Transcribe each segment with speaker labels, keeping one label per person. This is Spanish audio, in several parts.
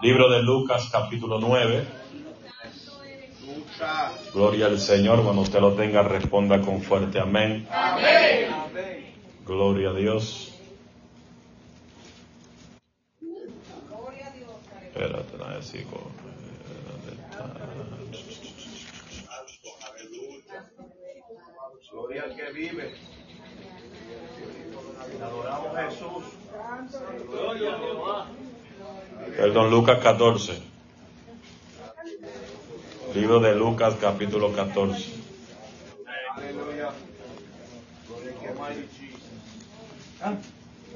Speaker 1: Libro de Lucas capítulo 9. Gloria al Señor. Cuando usted lo tenga, responda con fuerte amén. Gloria a Dios. Espérate, no decir,
Speaker 2: Gloria al que vive. Adoramos a Jesús. Gloria a Jehová.
Speaker 1: Perdón, Lucas 14. Libro de Lucas capítulo 14.
Speaker 2: Aleluya. Gloria al que mighty Jesus.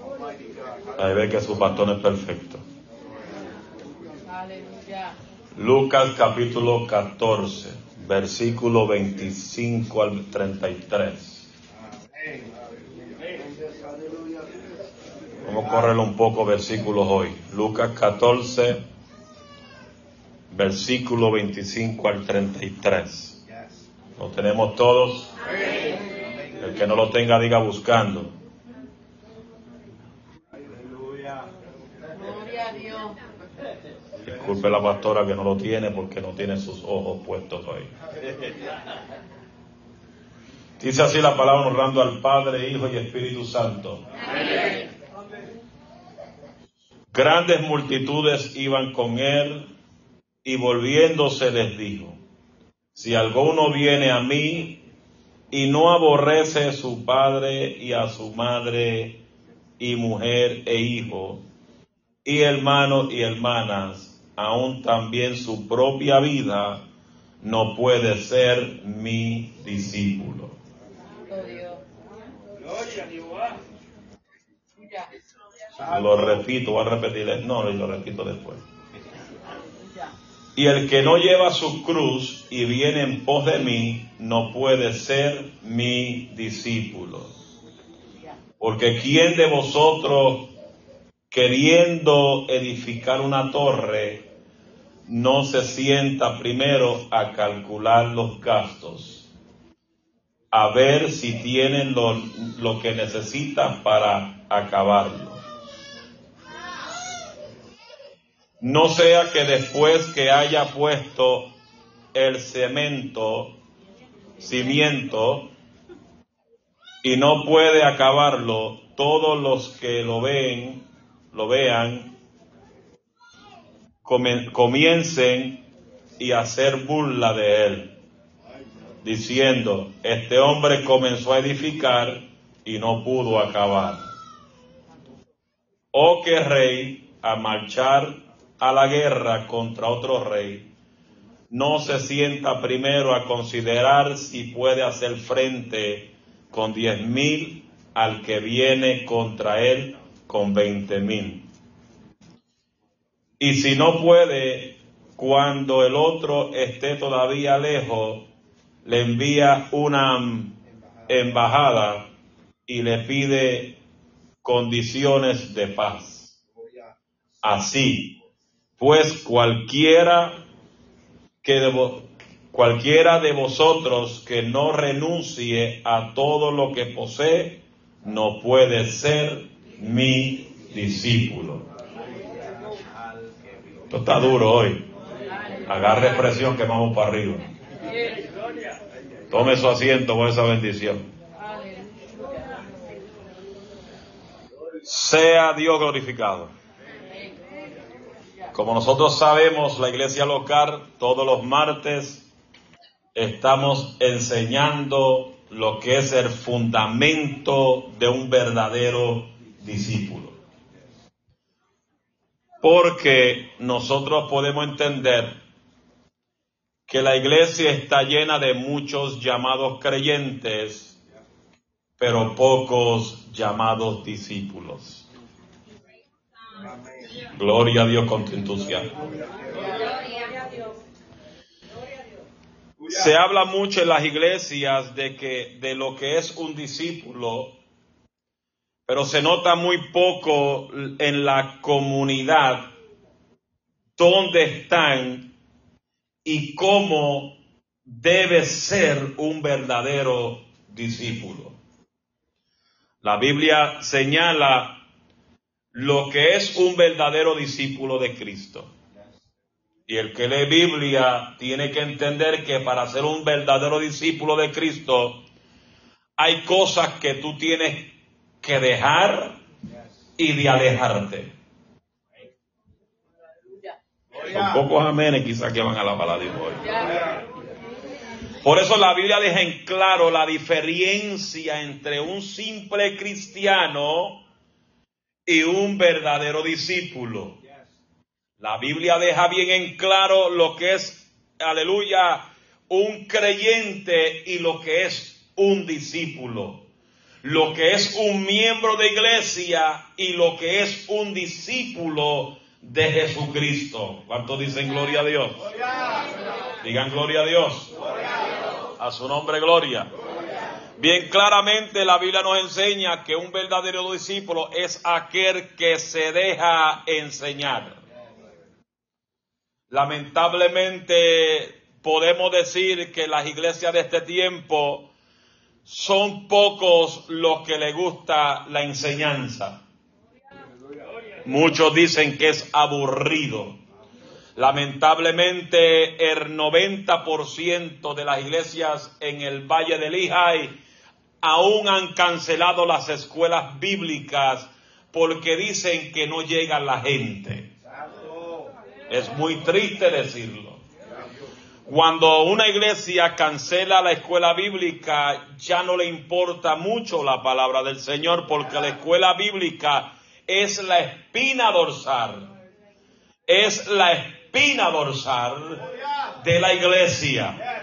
Speaker 2: Almighty God.
Speaker 1: Ahí ve que su bastón es perfecto. Lucas capítulo 14, versículo 25 al 33. Vamos a correrlo un poco versículos hoy. Lucas 14, versículo 25 al 33. ¿Lo tenemos todos? El que no lo tenga, diga buscando.
Speaker 2: Aleluya.
Speaker 3: Gloria a Dios.
Speaker 1: Disculpe la pastora que no lo tiene porque no tiene sus ojos puestos hoy. Dice así la palabra honrando al Padre, Hijo y Espíritu Santo. Grandes multitudes iban con él y volviéndose les dijo, si alguno viene a mí y no aborrece a su padre y a su madre y mujer e hijo, y hermanos y hermanas, aún también su propia vida, no puede ser mi discípulo. Lo repito, voy a repetir, no, y lo repito después. Y el que no lleva su cruz y viene en pos de mí, no puede ser mi discípulo. Porque ¿quién de vosotros, queriendo edificar una torre, no se sienta primero a calcular los gastos, a ver si tienen lo, lo que necesita para acabarlo? No sea que después que haya puesto el cemento, cimiento, y no puede acabarlo, todos los que lo ven, lo vean, comiencen y hacer burla de él, diciendo, este hombre comenzó a edificar y no pudo acabar. O que rey, a marchar a la guerra contra otro rey, no se sienta primero a considerar si puede hacer frente con diez mil al que viene contra él con veinte mil. Y si no puede, cuando el otro esté todavía lejos, le envía una embajada y le pide condiciones de paz. Así, pues cualquiera que de cualquiera de vosotros que no renuncie a todo lo que posee, no puede ser mi discípulo. Esto está duro hoy. Agarre presión que vamos para arriba. Tome su asiento con esa bendición. Sea Dios glorificado. Como nosotros sabemos, la iglesia local todos los martes estamos enseñando lo que es el fundamento de un verdadero discípulo. Porque nosotros podemos entender que la iglesia está llena de muchos llamados creyentes, pero pocos llamados discípulos. Gloria a Dios con tu entusiasmo. Se habla mucho en las iglesias de que de lo que es un discípulo, pero se nota muy poco en la comunidad dónde están y cómo debe ser un verdadero discípulo. La Biblia señala lo que es un verdadero discípulo de Cristo. Y el que lee Biblia tiene que entender que para ser un verdadero discípulo de Cristo hay cosas que tú tienes que dejar y de alejarte. Son pocos amenes quizás que van a la palabra de hoy. Por eso la Biblia deja en claro la diferencia entre un simple cristiano y un verdadero discípulo. La Biblia deja bien en claro lo que es, aleluya, un creyente y lo que es un discípulo. Lo que es un miembro de iglesia y lo que es un discípulo de Jesucristo. ¿Cuántos dicen gloria a Dios? Digan gloria a Dios. A su nombre gloria. Bien claramente la Biblia nos enseña que un verdadero discípulo es aquel que se deja enseñar. Lamentablemente podemos decir que las iglesias de este tiempo son pocos los que le gusta la enseñanza. Muchos dicen que es aburrido. Lamentablemente el 90% de las iglesias en el Valle del Ijay aún han cancelado las escuelas bíblicas porque dicen que no llega la gente. Es muy triste decirlo. Cuando una iglesia cancela la escuela bíblica, ya no le importa mucho la palabra del Señor porque la escuela bíblica es la espina dorsal. Es la espina dorsal de la iglesia.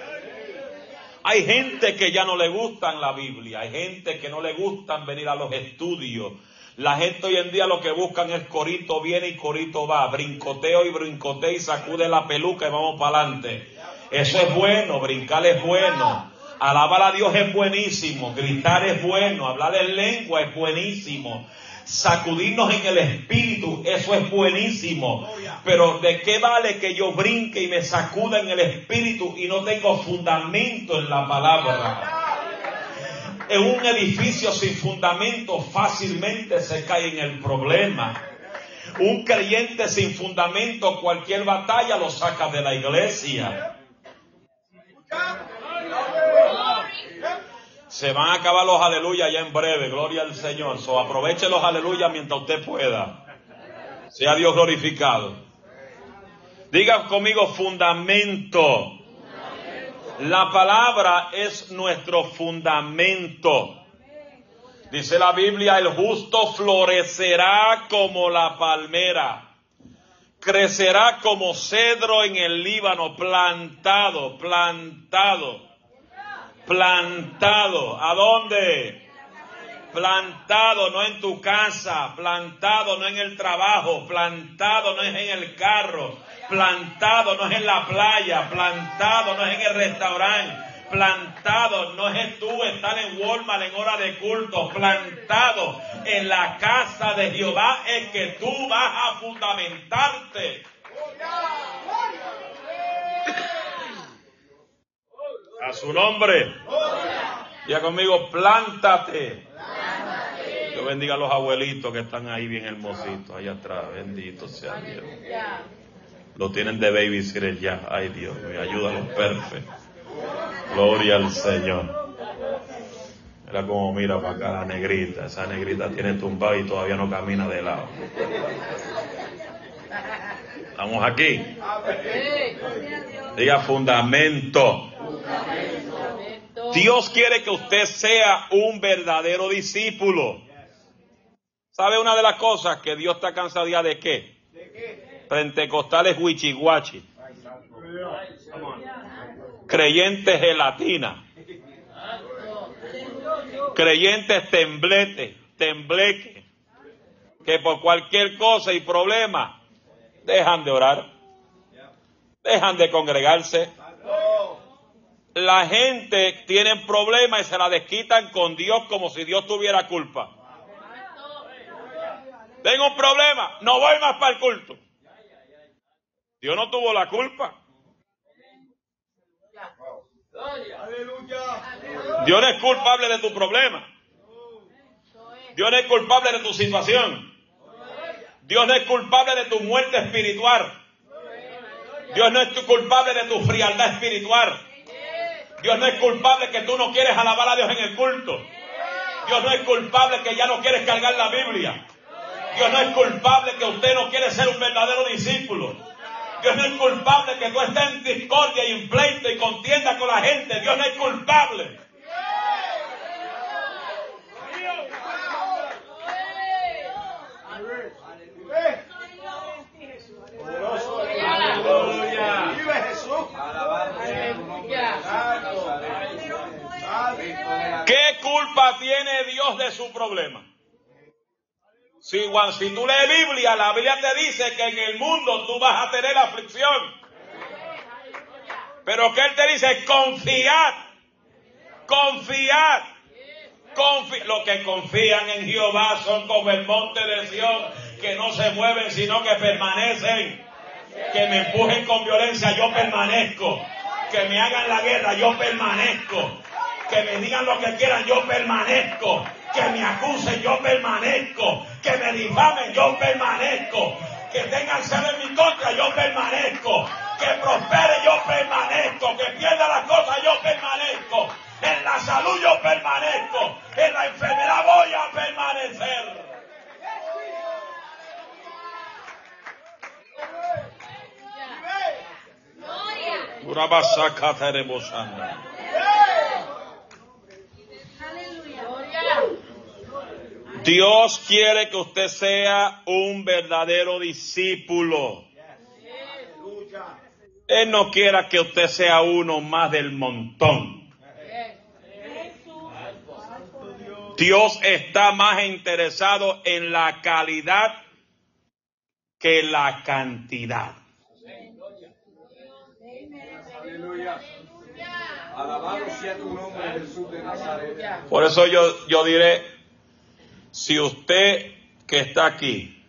Speaker 1: Hay gente que ya no le gustan la Biblia, hay gente que no le gustan venir a los estudios. La gente hoy en día lo que buscan es corito viene y corito va, brincoteo y brincoteo y sacude la peluca y vamos para adelante. Eso es bueno, brincar es bueno, alabar a Dios es buenísimo, gritar es bueno, hablar en lengua es buenísimo, sacudirnos en el espíritu, eso es buenísimo. Pero ¿de qué vale que yo brinque y me sacuda en el espíritu y no tengo fundamento en la palabra? En un edificio sin fundamento fácilmente se cae en el problema. Un creyente sin fundamento, cualquier batalla lo saca de la iglesia. Se van a acabar los aleluya ya en breve, gloria al Señor. So, aproveche los aleluya mientras usted pueda. Sea Dios glorificado. Diga conmigo fundamento. La palabra es nuestro fundamento. Dice la Biblia, el justo florecerá como la palmera, crecerá como cedro en el Líbano, plantado, plantado plantado. ¿A dónde? Plantado no en tu casa, plantado no en el trabajo, plantado no es en el carro, plantado no es en la playa, plantado no es en el restaurante, plantado no es tú estar en Walmart en hora de culto, plantado en la casa de Jehová es que tú vas a fundamentarte. A su nombre. Ya conmigo, plántate. Yo bendiga a los abuelitos que están ahí bien hermositos, allá atrás. Bendito sea Dios. Lo tienen de babysitter ya. Ay Dios, me ayuda a los perfectos. Gloria al Señor. Mira cómo mira para acá la negrita. Esa negrita tiene tumbado y todavía no camina de lado. Estamos aquí. Diga fundamento. Dios quiere que usted sea un verdadero discípulo. ¿Sabe una de las cosas que Dios está cansado de qué? Pentecostales huichiguachi. Creyentes gelatina. Creyentes temblete, tembleque. Que por cualquier cosa y problema dejan de orar. Dejan de congregarse la gente tiene problemas y se la desquitan con Dios como si Dios tuviera culpa. Tengo un problema, no voy más para el culto. Dios no tuvo la culpa. Dios no es culpable de tu problema. Dios no es culpable de tu situación. Dios no es culpable de tu muerte espiritual. Dios no es culpable de tu frialdad espiritual. Dios no es culpable que tú no quieres alabar a Dios en el culto. Dios no es culpable que ya no quieres cargar la Biblia. Dios no es culpable que usted no quiere ser un verdadero discípulo. Dios no es culpable que tú estés en discordia y en pleito y contienda con la gente. Dios no es culpable.
Speaker 2: Vive Jesús.
Speaker 1: ¿Qué culpa tiene Dios de su problema? Si, Juan, si tú lees Biblia, la Biblia te dice que en el mundo tú vas a tener aflicción. Pero que Él te dice, confiad, confiad. Confi los que confían en Jehová son como el monte de Sión, que no se mueven, sino que permanecen. Que me empujen con violencia, yo permanezco. Que me hagan la guerra, yo permanezco. Que me digan lo que quieran, yo permanezco. Que me acusen, yo permanezco. Que me difamen, yo permanezco. Que tengan sed en mi contra, yo permanezco. Que prospere, yo permanezco. Que pierda las cosas, yo permanezco. En la salud yo permanezco. En la enfermedad voy a permanecer. Urabasaka terebosanda. Dios quiere que usted sea un verdadero discípulo. Él no quiere que usted sea uno más del montón. Dios está más interesado en la calidad que la cantidad.
Speaker 2: Alabado sea tu nombre, Jesús de Nazaret.
Speaker 1: Por eso yo, yo diré, si usted que está aquí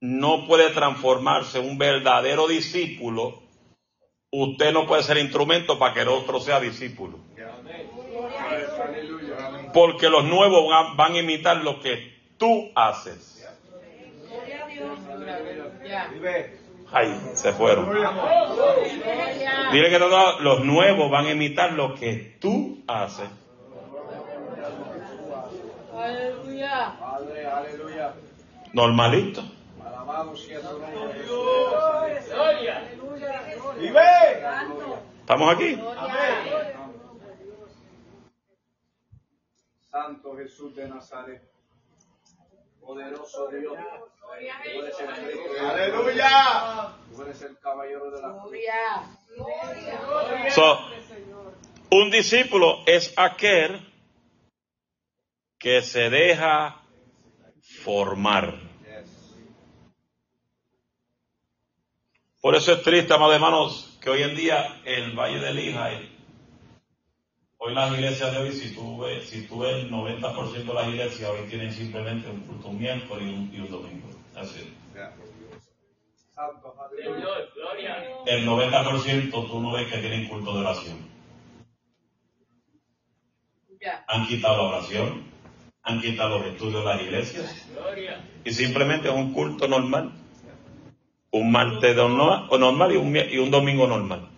Speaker 1: no puede transformarse en un verdadero discípulo, usted no puede ser instrumento para que el otro sea discípulo. Porque los nuevos van, a imitar lo que tú haces. Ay, se fueron. Dile que todos los nuevos van a imitar lo que tú haces.
Speaker 3: Aleluya.
Speaker 2: Padre, aleluya.
Speaker 1: Normalito. ¿Estamos aquí?
Speaker 2: Santo Jesús de Nazaret. Poderoso Dios. Aleluya. Tú eres el caballero de la cruz.
Speaker 3: Gloria.
Speaker 1: So, un discípulo es aquel que se deja formar. Por eso es triste, amados hermanos, que hoy en día el Valle del Hija, hoy las iglesias de hoy, si tú ves, si tú ves el 90% de las iglesias hoy tienen simplemente un culto un miércoles y un, y un domingo. Así. El 90% tú no ves que tienen culto de oración. Han quitado la oración, han quitado los estudios de las iglesias y simplemente es un culto normal. Un martes normal, y, un, y un domingo normal.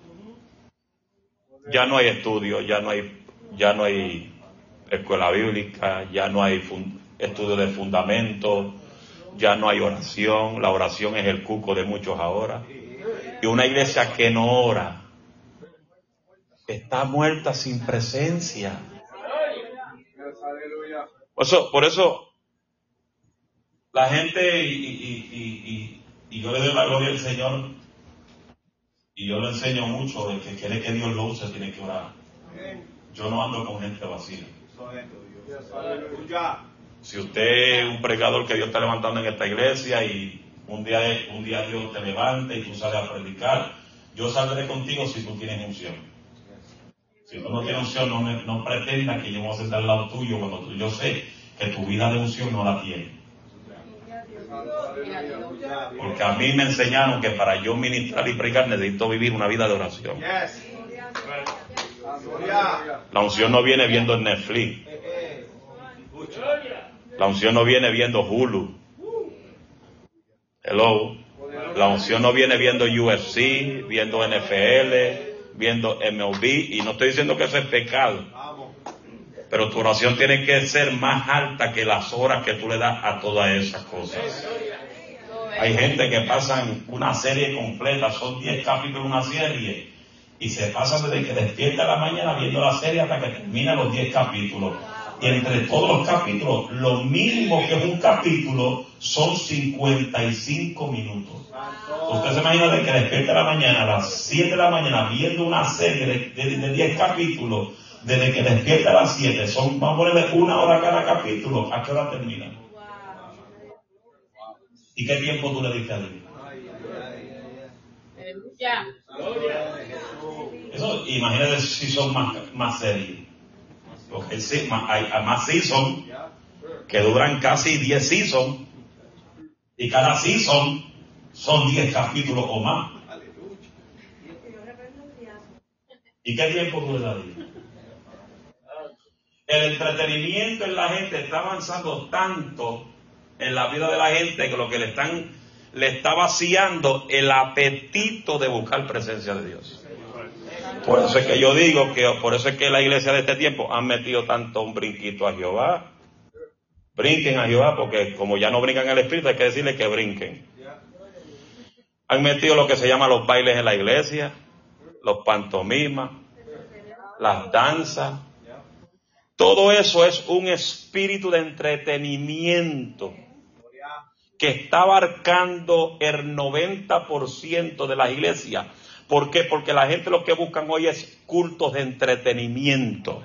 Speaker 1: Ya no hay estudio, ya no hay, ya no hay escuela bíblica, ya no hay estudio de fundamentos, ya no hay oración, la oración es el cuco de muchos ahora. Y una iglesia que no ora está muerta sin presencia. Por eso, por eso la gente, y, y- y- y- y yo le doy la gloria al Señor, y yo le enseño mucho, el que quiere que Dios lo use tiene que orar. Yo no ando con gente vacía. Si usted es un predicador que Dios está levantando en esta iglesia y un día, un día Dios te levanta y tú sales a predicar, yo saldré contigo si tú tienes unción. Si tú no tienes unción, no, me- no pretendas que yo me voy a sentar al lado tuyo cuando tú, yo sé que tu vida de unción no la tienes. Porque a mí me enseñaron que para yo ministrar y predicar necesito vivir una vida de oración. La unción no viene viendo en Netflix. La unción no viene viendo Hulu. Hello. La unción no viene viendo UFC, viendo NFL, viendo MLB, y no estoy diciendo que eso es pecado. Pero tu oración tiene que ser más alta que las horas que tú le das a todas esas cosas. Hay gente que pasan una serie completa, son 10 capítulos una serie, y se pasan desde que despierta la mañana viendo la serie hasta que termina los 10 capítulos. Y entre todos los capítulos, lo mínimo que es un capítulo son 55 minutos. Usted se imagina de que despierta la mañana a las 7 de la mañana viendo una serie de, 10 capítulos, desde que despierta a las 7, son, vamos a ponerle una hora cada capítulo, ¿a qué hora termina? ¿Y qué tiempo tú le diste a Dios? Eso, imagínate si son más, más serios. Porque hay más season que duran casi 10 seasons. Y cada season son 10 capítulos o más. ¿Y qué tiempo tú le das? El entretenimiento en la gente está avanzando tanto en la vida de la gente que lo que le están le está vaciando el apetito de buscar presencia de Dios. Por eso es que yo digo que por eso es que la iglesia de este tiempo han metido tanto un brinquito a Jehová. Brinquen a Jehová porque como ya no brincan el espíritu hay que decirle que brinquen. Han metido lo que se llama los bailes en la iglesia, los pantomimas, las danzas. Todo eso es un espíritu de entretenimiento que está abarcando el 90% de las iglesias. ¿Por qué? Porque la gente lo que buscan hoy es cultos de entretenimiento.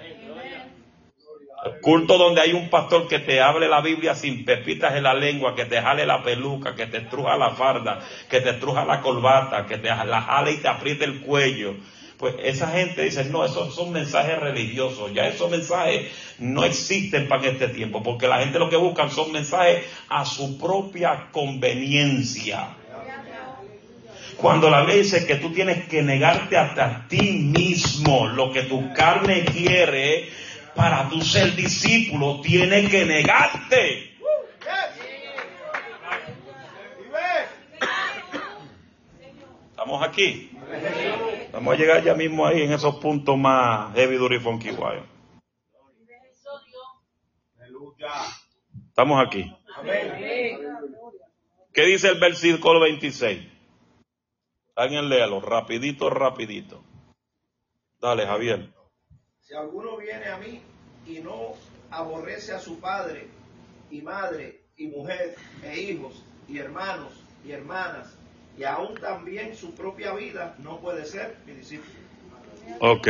Speaker 1: Culto donde hay un pastor que te hable la Biblia sin pepitas en la lengua, que te jale la peluca, que te estruja la farda, que te estruja la corbata, que te la jale y te apriete el cuello, pues esa gente dice, no, esos son mensajes religiosos, ya esos mensajes no existen para este tiempo, porque la gente lo que buscan son mensajes a su propia conveniencia. Cuando la ley dice que tú tienes que negarte hasta ti mismo, lo que tu carne quiere, para tu ser discípulo, tienes que negarte. Estamos aquí. Vamos a llegar ya mismo ahí en esos puntos más heavy, duro y funky guay. Estamos aquí. ¿Qué dice el versículo 26? Alguien léalo, rapidito, rapidito. Dale, Javier.
Speaker 2: Si alguno viene a mí y no aborrece a su padre y madre y mujer e hijos y hermanos y hermanas y aún también su propia vida no puede ser mi discípulo.
Speaker 1: Ok.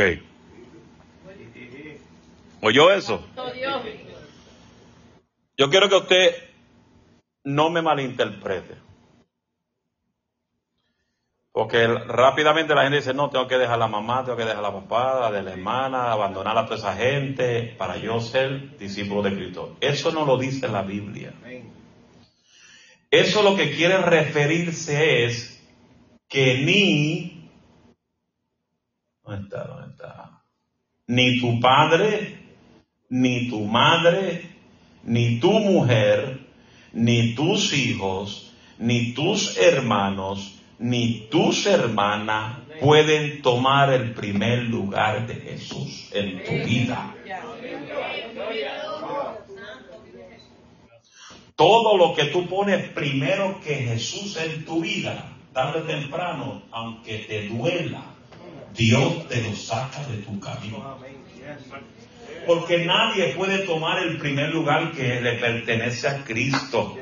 Speaker 1: ¿Oyó eso? Yo quiero que usted no me malinterprete. Porque rápidamente la gente dice, no, tengo que dejar a la mamá, tengo que dejar a la papá, a la hermana, abandonar a toda esa gente para yo ser discípulo de Cristo. Eso no lo dice la Biblia. Eso lo que quiere referirse es que ni, ¿dónde está? ¿Dónde está? Ni tu padre, ni tu madre, ni tu mujer, ni tus hijos, ni tus hermanos, ni tus hermanas pueden tomar el primer lugar de Jesús en tu vida. Todo lo que tú pones primero que Jesús en tu vida, tarde o temprano, aunque te duela, Dios te lo saca de tu camino. Porque nadie puede tomar el primer lugar que le pertenece a Cristo.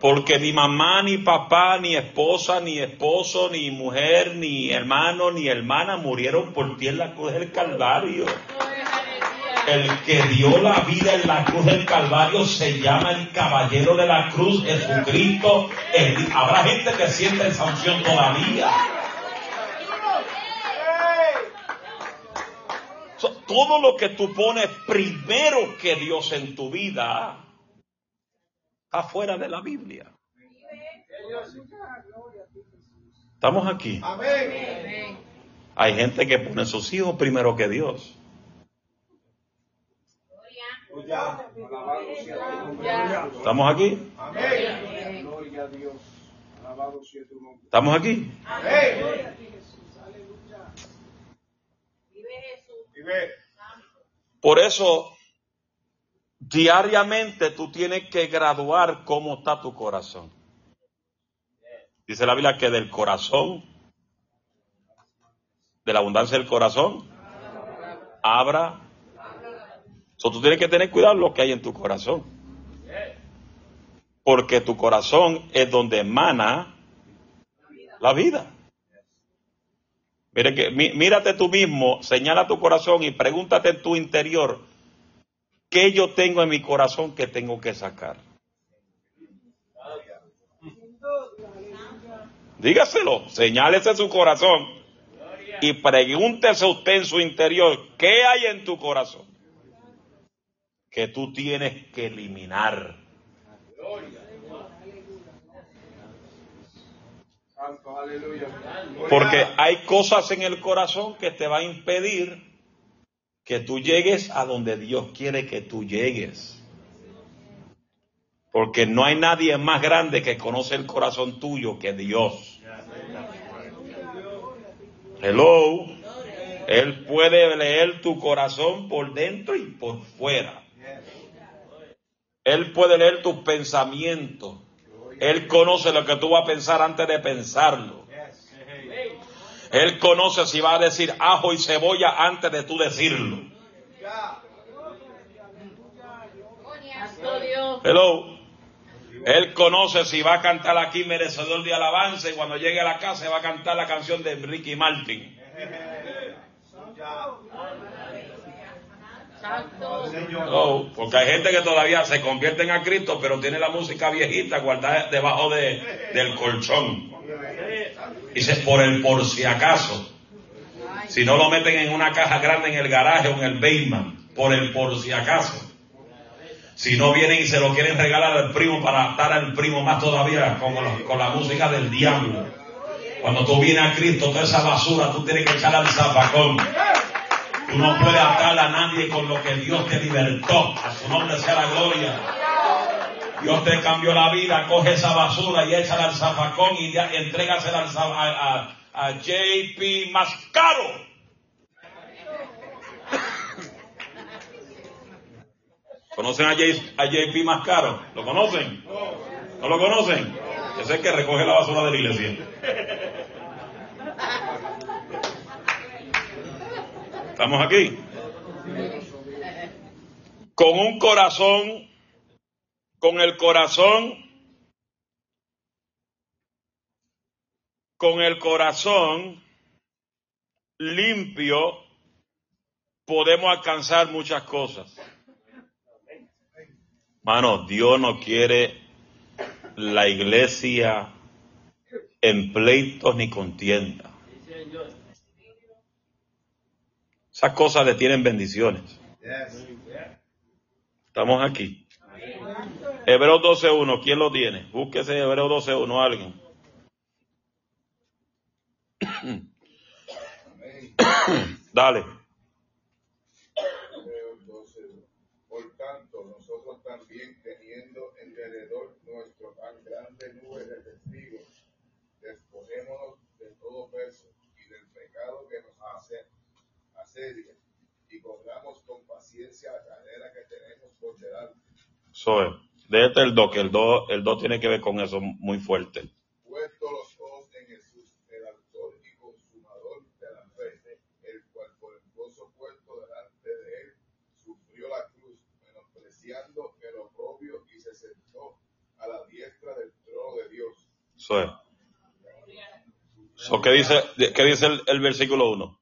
Speaker 1: Porque ni mamá, ni papá, ni esposa, ni esposo, ni mujer, ni hermano, ni hermana murieron por ti en la cruz del Calvario el que dio la vida en la cruz del Calvario se llama el caballero de la cruz, Jesucristo. habrá gente que siente sanción todavía. todo lo que tú pones primero que Dios en tu vida está fuera de la Biblia. Estamos aquí. Hay gente que pone sus hijos primero que Dios. ¿Estamos aquí?
Speaker 4: Gloria a Dios. Alabado sea tu nombre.
Speaker 1: ¿Estamos aquí? Por eso, diariamente tú tienes que graduar cómo está tu corazón. Dice la Biblia que del corazón, de la abundancia del corazón, abra. So, tú tienes que tener cuidado lo que hay en tu corazón. Porque tu corazón es donde emana la vida. Mírate tú mismo, señala tu corazón y pregúntate en tu interior, ¿qué yo tengo en mi corazón que tengo que sacar? Dígaselo, señálese su corazón y pregúntese usted en su interior, ¿qué hay en tu corazón que tú tienes que eliminar? Porque hay cosas en el corazón que te va a impedir que tú llegues a donde Dios quiere que tú llegues. Porque no hay nadie más grande que conoce el corazón tuyo que Dios. Hello. Él puede leer tu corazón por dentro y por fuera. Él puede leer tus pensamientos. Él conoce lo que tú vas a pensar antes de pensarlo. Él conoce si va a decir ajo y cebolla antes de tú decirlo. Hello. Él conoce si va a cantar aquí merecedor de alabanza y cuando llegue a la casa va a cantar la canción de Ricky Martin.
Speaker 2: Señor.
Speaker 1: Hello. Porque hay gente que todavía se convierte a Cristo pero tiene la música viejita guardada debajo de, del colchón. Dice por el por si acaso. Si no lo meten en una caja grande en el garaje o en el basement, por el por si acaso. Si no vienen y se lo quieren regalar al primo para atar al primo más todavía con, con la música del diablo. Cuando tú vienes a Cristo, toda esa basura tú tienes que echarla al zapacón. Tú no puedes atar a nadie con lo que Dios te libertó. A su nombre sea la gloria. Dios te cambió la vida, coge esa basura y échala al zafacón y ya, entrégasela al a, a- JP Mascaro. ¿Conocen a JP Mascaro? ¿Lo conocen? ¿No lo conocen? Ese es el que recoge la basura de la iglesia. ¿Estamos aquí? Con un corazón, con el corazón, con el corazón limpio, podemos alcanzar muchas cosas. Mano, Dios no quiere la iglesia en pleitos ni contienda. Esas cosas le tienen bendiciones. Estamos aquí. Hebreos 12.1, ¿quién lo tiene? Búsquese Hebreos 12.1, alguien. Dale.
Speaker 5: Hebreos 12. Por tanto, nosotros también teniendo en derredor nuestro tan grande nube de testigos, despojémonos de todo peso y del pecado que nos hace y corramos con paciencia la carrera que tenemos por delante,
Speaker 1: Soy. Déjate el 2, que el 2 el dos tiene que ver con eso muy fuerte.
Speaker 5: puesto los ojos en Jesús, el autor y consumador de la fe, el cual por el gozo puesto delante de él sufrió la cruz, menospreciando el oprobio y se sentó a la diestra del trono de Dios.
Speaker 1: Soy. So, ¿qué dice, qué dice el, el versículo 1?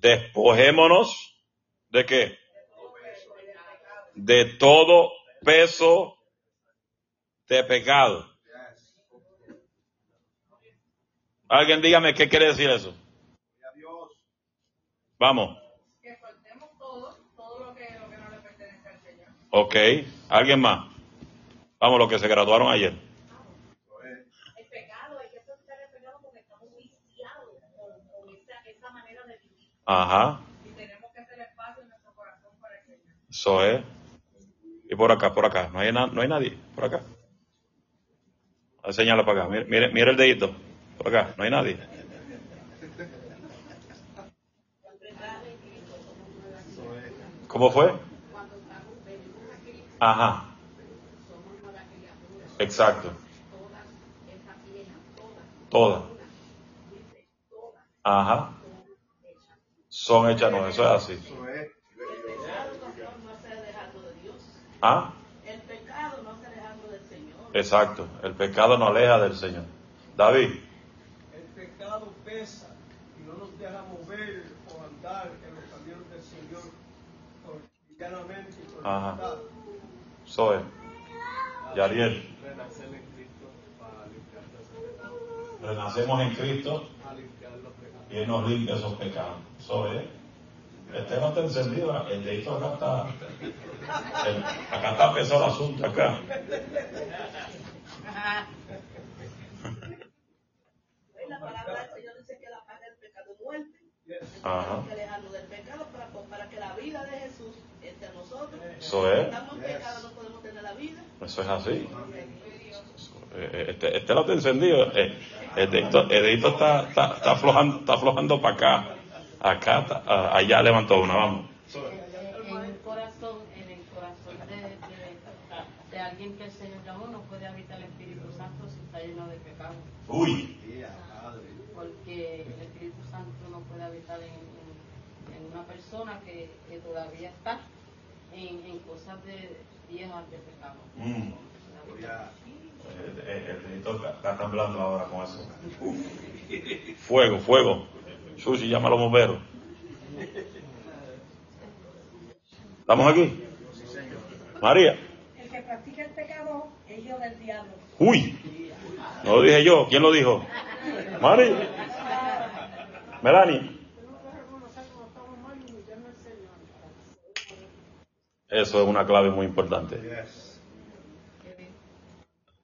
Speaker 1: Despojémonos de qué? De todo peso de pecado. Alguien dígame qué quiere decir eso. Vamos.
Speaker 3: Que soltemos todo, todo lo que, lo que no le pertenece al Señor.
Speaker 1: Ok. ¿Alguien más? Vamos, los que se graduaron ayer.
Speaker 3: El pecado, hay que soltar el pecado porque estamos viciados con, con esa, esa manera de vivir.
Speaker 1: Ajá.
Speaker 3: Y tenemos que hacer espacio en nuestro corazón para el Señor.
Speaker 1: Y por acá, por acá. No hay, na- no hay nadie. Por acá. Señala para acá. Mire, mire el dedito. Por acá. No hay nadie. ¿Cómo fue? Ajá. Exacto. Todas. Ajá. Son hechas nuevas. Eso es así.
Speaker 2: Eso es.
Speaker 3: no se alejando de Dios.
Speaker 1: ¿Ah?
Speaker 3: El pecado no se alejando del Señor.
Speaker 1: Exacto. El pecado no aleja del Señor. David.
Speaker 4: El pecado pesa y no nos deja mover o andar en los caminos del Señor por llanamente y por
Speaker 1: Ajá. Zoe. Yariel.
Speaker 4: Renacer en Cristo para limpiar ese pecado,
Speaker 1: Renacemos en Cristo
Speaker 4: para limpiar los pecados.
Speaker 1: Y Él nos limpia esos pecados. Zoe. Este no está encendido. El dedito acá está. el- acá está pesado el asunto. Acá.
Speaker 3: La palabra del Señor dice que la paga del pecado es muerte.
Speaker 1: Ajá.
Speaker 3: Que alejarnos del pecado para, para que la vida de Jesús esté en nosotros.
Speaker 1: Eso es.
Speaker 3: Si estamos en pecado no podemos tener la vida.
Speaker 1: Eso es así. Este, este no está encendido. Eh, El dedito, el dedito está, está, está aflojando, está aflojando para acá. Acá, está- allá levantó una, vamos.
Speaker 6: en el corazón, en el corazón de, de, de alguien que el Señor llamó, no puede habitar el Espíritu Santo si está lleno de pecado.
Speaker 1: Uy.
Speaker 6: Porque el Espíritu Santo no puede habitar en, en- en una persona que, que todavía está en, en cosas de viejas de pecado.
Speaker 1: Mm. El, el- el dedito está, está temblando ahora con eso. Fuego, fuego. Sushi, llama a los bomberos. ¿Estamos aquí? María.
Speaker 7: El que practica el pecado es hijo del diablo.
Speaker 1: Uy. No lo dije yo. ¿Quién lo dijo? María. Melanie. Eso es una clave muy importante.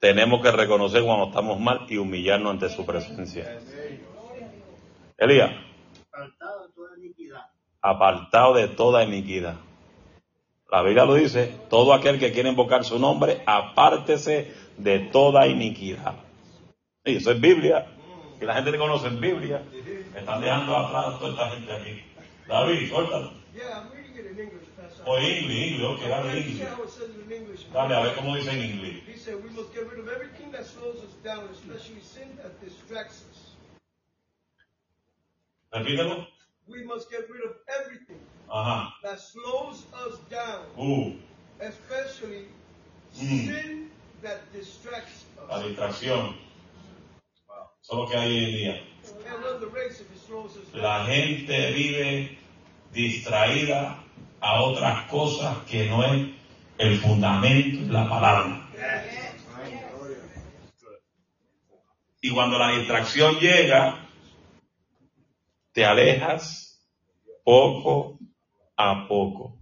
Speaker 1: Tenemos que reconocer cuando estamos mal y humillarnos ante su presencia. Elías,
Speaker 2: Apartado de toda iniquidad.
Speaker 1: apartado de toda iniquidad. La Biblia lo dice, todo aquel que quiere invocar su nombre, apártese de toda iniquidad. Y eso es Biblia. Y la gente que conoce en Biblia, están dejando atrás a toda esta gente aquí. David, suéltalo.
Speaker 4: Yeah, I'm reading it in English, Pastor.
Speaker 1: O English, English, ok, dale
Speaker 4: See
Speaker 1: English. Dale, a ver cómo dice en inglés.
Speaker 4: He said we must get rid of everything that slows us down, especially sin that distracts us.
Speaker 1: Repítelo.
Speaker 4: We must get rid of everything
Speaker 1: Ajá.
Speaker 4: that slows us down,
Speaker 1: Uh,
Speaker 4: especially
Speaker 1: Mm.
Speaker 4: sin that distracts
Speaker 1: la
Speaker 4: us.
Speaker 1: distracción. Eso es lo que hay hoy en día. La gente vive distraída a otras cosas que no es el fundamento de la palabra. Y cuando la distracción llega, te alejas poco a poco.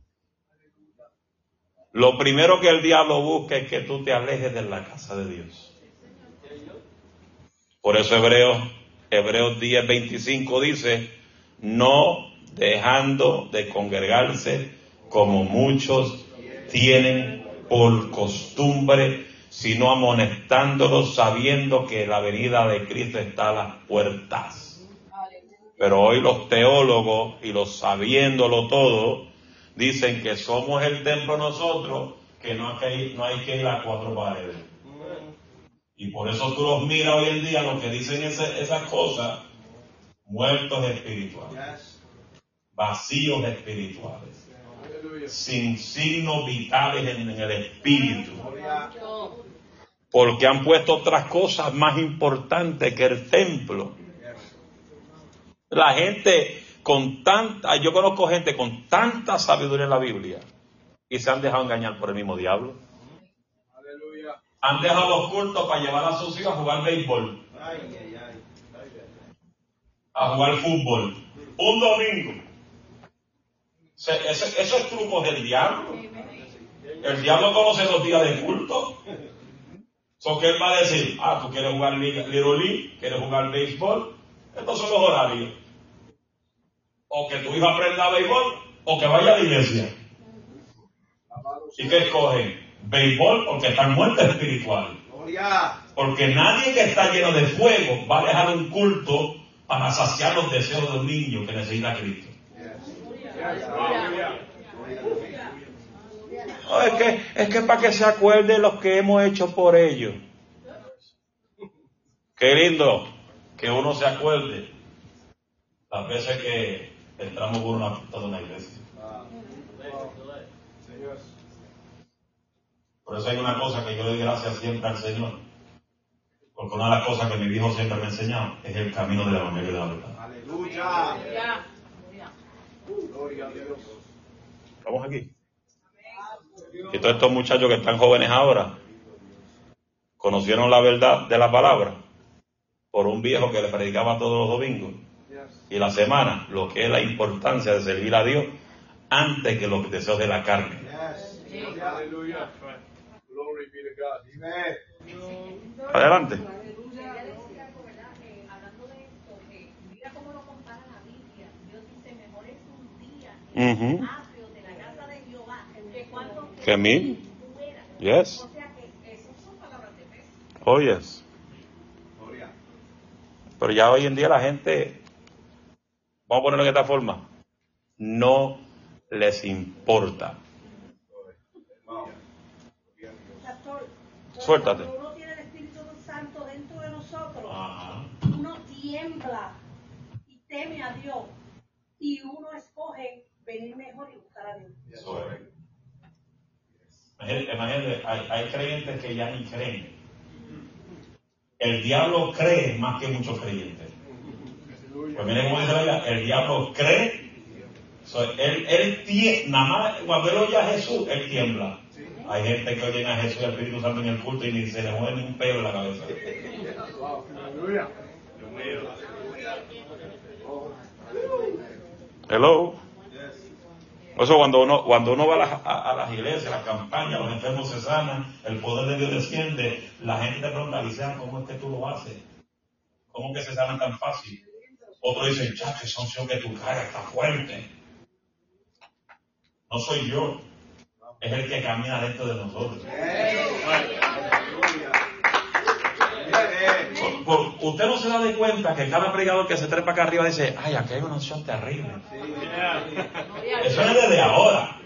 Speaker 1: Lo primero que el diablo busca es que tú te alejes de la casa de Dios. Por eso Hebreos, Hebreos 10, 25 dice, no dejando de congregarse como muchos tienen por costumbre, sino amonestándolos sabiendo que la venida de Cristo está a las puertas. Pero hoy los teólogos y los sabiéndolo todo dicen que somos el templo nosotros, que no hay que ir, a cuatro paredes. Y por eso tú los miras hoy en día, los que dicen esas cosas, muertos espirituales, vacíos espirituales, sin signos vitales en, en el espíritu, porque han puesto otras cosas más importantes que el templo. La gente con tanta, yo conozco gente con tanta sabiduría en la Biblia y se han dejado engañar por el mismo diablo. Han dejado los cultos para llevar a sus hijos a jugar béisbol. A jugar fútbol. Un domingo. Se- ese- Eso es truco del diablo. El diablo conoce los días de culto. So que él va a decir, ah, tú quieres jugar Little League, quieres jugar béisbol. Estos son los horarios. O que tu hijo aprenda béisbol o que vaya a la iglesia. ¿Y qué escogen? Béisbol porque están muertos espirituales.
Speaker 2: Gloria.
Speaker 1: Porque nadie que está lleno de fuego va a dejar un culto para saciar los deseos de un niño que necesita a Cristo. No, es que es que para que se acuerde los que hemos hecho por ellos. Qué lindo que uno se acuerde las veces que entramos por una puerta de una iglesia. Por eso hay una cosa que yo doy gracias siempre al Señor. Porque una de las cosas que mi viejo siempre me ha enseñado es el camino del evangelio de la verdad.
Speaker 2: Aleluya.
Speaker 6: Aleluya.
Speaker 2: Gloria a Dios.
Speaker 1: Estamos aquí. Y todos estos muchachos que están jóvenes ahora conocieron la verdad de la palabra por un viejo que le predicaba todos los domingos y la semana lo que es la importancia de servir a Dios antes que los deseos de la carne. Adelante.
Speaker 3: Quería decir algo, ¿verdad? Eh, hablando de esto, que mira cómo lo compara la Biblia. Dios dice, mejor es un día en
Speaker 1: Ujú.
Speaker 3: el atrio de la casa de Jehová que cuando
Speaker 1: Que mil.
Speaker 3: fuera.
Speaker 1: Yes.
Speaker 3: O sea que esas son palabras de peso.
Speaker 1: Oh, yes. Pero ya hoy en día la gente, vamos a ponerlo de esta forma, no les importa. Suéltate.
Speaker 7: Cuando uno tiene el Espíritu Santo dentro de nosotros, uno tiembla y teme a Dios. Y uno escoge venir mejor y buscar a Dios.
Speaker 1: Eso es. Imagínate, hay, hay creyentes que ya ni creen. El diablo cree más que muchos creyentes. Pues miren cómo dice la el diablo cree, so, él, él tie- nada más cuando él oye a Jesús, él tiembla. Hay gente que oye a Jesús y al Espíritu Santo en el culto y ni se le mueve ni un pelo en la cabeza. Hello. Por eso cuando uno, cuando uno va a las, a- las iglesias, a las campañas, los enfermos se sanan, el poder de Dios desciende, la gente te pregunta, Licea, ¿cómo es que tú lo haces? ¿Cómo que se sanan tan fácil? Otro dice, chacho, esa unción que tú cargas está fuerte. No soy yo, es el que camina dentro de nosotros. Por- usted no se da de cuenta que cada predicador que se trepa acá arriba dice, ay, aquí hay una unción terrible. Eso es desde ahora.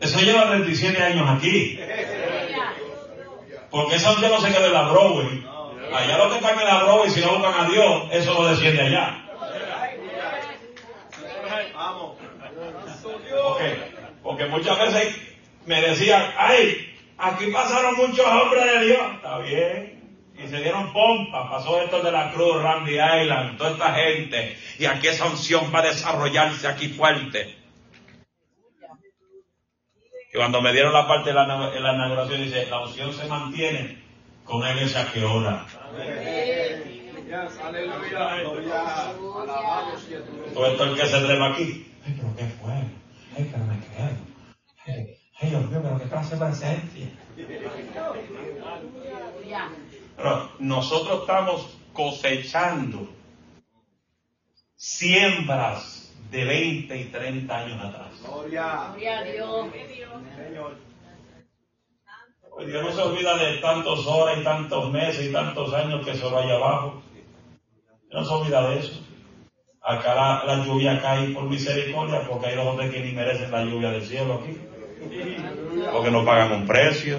Speaker 1: Eso lleva 37 años aquí. Porque esa unción no se queda en la Broadway. Allá los que están en la Broadway, si no buscan a Dios, eso no desciende allá. Porque, porque muchas veces me decían, ay, aquí pasaron muchos hombres de Dios. Está bien. Y se dieron pompa. Pasó esto de la cruz, Randy Island, toda esta gente. Y aquí esa unción va a desarrollarse aquí fuerte. Y cuando me dieron la parte de la, inauguración, dice, la unción se mantiene con una iglesia que ora. Todo esto el que se trepa aquí. Ay, pero qué fue. Ay, pero me quedo. Ay, ay, Dios mío, pero qué clase de presencia. Nosotros estamos cosechando siembras de 20 y 30 años atrás.
Speaker 2: Gloria.
Speaker 6: Gloria a Dios.
Speaker 2: Señor.
Speaker 1: Pues Dios no se olvida de tantas horas y tantos meses y tantos años que se va allá abajo. No se olvida de eso. Acá la, la lluvia cae por misericordia porque hay los hombres que ni merecen la lluvia del cielo aquí. Porque no pagan un precio.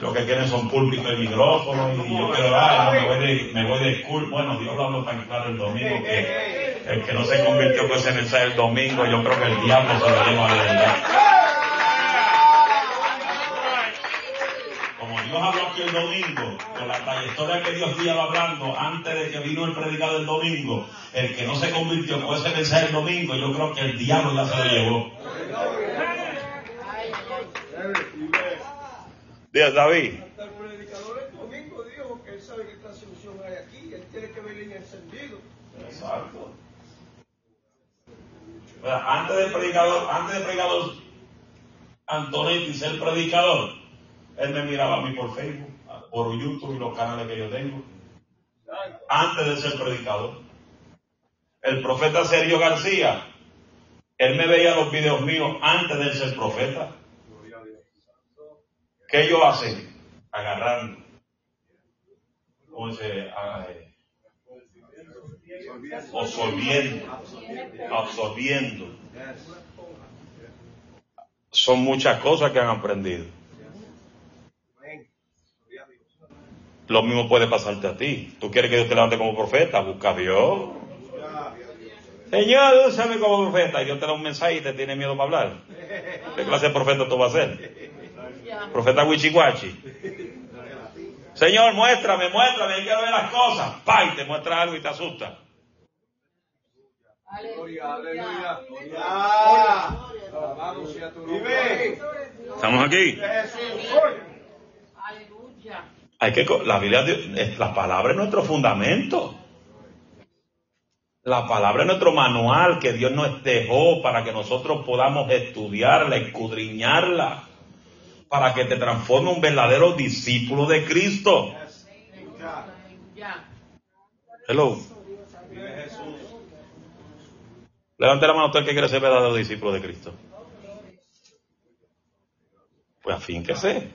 Speaker 1: Lo que quieren son púlpitos y micrófonos y yo quiero, ah, me voy de, me voy de. Bueno, Dios lo habló tan claro el domingo que el que no se convirtió con ese mensaje el domingo, yo creo que el diablo se lo lleva a la verdad. Como Dios habló aquí el domingo, con la trayectoria que Dios iba hablando antes de que vino el predicado el domingo, el que no se convirtió con ese mensaje el domingo, yo creo que el diablo ya se lo llevó.
Speaker 6: Ay, ay, ay.
Speaker 1: Dios, David.
Speaker 4: Hasta el predicador el domingo dijo que él sabe qué clase de unción hay aquí, él tiene que venir encendido.
Speaker 1: Exacto. Mira, Antes del predicador, antes del predicador Antonetti ser predicador, él me miraba a mí por Facebook, por YouTube y los canales que yo tengo. Antes de ser predicador. El profeta Sergio García, él me veía los videos míos antes de ser profeta. ¿Qué ellos hacen? agarrando. ¿Cómo dice? Ah, eh, absorbiendo, absorbiendo. Son muchas cosas que han aprendido. Lo mismo puede pasarte a ti. Tú quieres que Dios te levante como profeta, busca a Dios. Señor, úsame como profeta. Y Dios te da un mensaje y te tiene miedo para hablar. ¿Qué clase de profeta tú vas a ser? Profeta Wichihuachi. Señor, muéstrame, muéstrame, quiero ver las cosas. Pa, y te muestra algo y te asusta.
Speaker 4: Aleluya. Nombre.
Speaker 1: ¿Estamos aquí?
Speaker 6: Aleluya.
Speaker 1: Hay que, la Biblia, es- la palabra es nuestro fundamento. La palabra es nuestro manual que Dios nos dejó para que nosotros podamos estudiarla, escudriñarla, para que te transforme un verdadero discípulo de Cristo. Hello. Levante la mano usted que quiere ser verdadero discípulo de Cristo. Pues afínquese.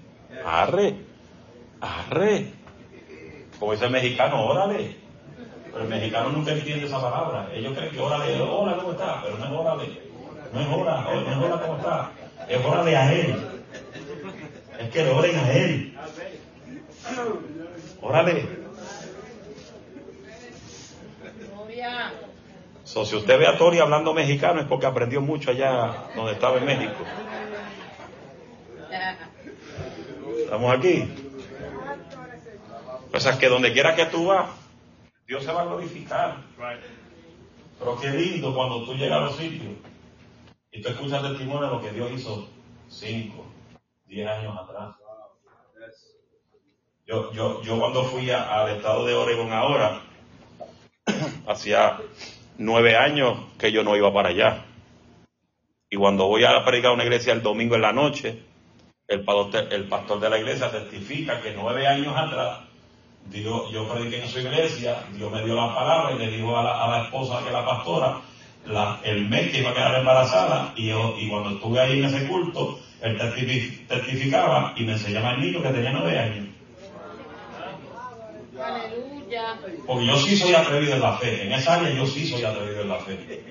Speaker 1: Arre. Arre. Como dice el mexicano, órale. Pero el mexicano nunca entiende esa palabra. Ellos creen que órale, hola, ¿cómo está? Pero no es órale. No es hora, no es hora, ¿cómo está? Es órale a él. Es que le oren a él. Órale. So, si usted ve a Tori hablando mexicano es porque aprendió mucho allá donde estaba en México. ¿Estamos aquí? O sea, que donde quiera que tú vas, Dios se va a glorificar. Pero qué lindo cuando tú llegas a los sitios y tú escuchas testimonio de lo que Dios hizo 5, 10 años atrás. Yo, yo, yo cuando fui a- al estado de Oregon ahora, hacía nueve años que yo no iba para allá. Y cuando voy a predicar una iglesia el domingo en la noche, el pastor, el pastor de la iglesia testifica que nueve años atrás, Dios, yo prediqué en su iglesia, Dios me dio la palabra y le dijo a la, a la esposa que la pastora, la- el mes que iba a quedar embarazada, y, yo, y cuando estuve ahí en ese culto, él testifi- testificaba y me enseñaba al niño que tenía nueve años.
Speaker 6: Aleluya.
Speaker 1: Porque yo sí soy atrevido en la fe, en esa área yo sí soy atrevido en la fe.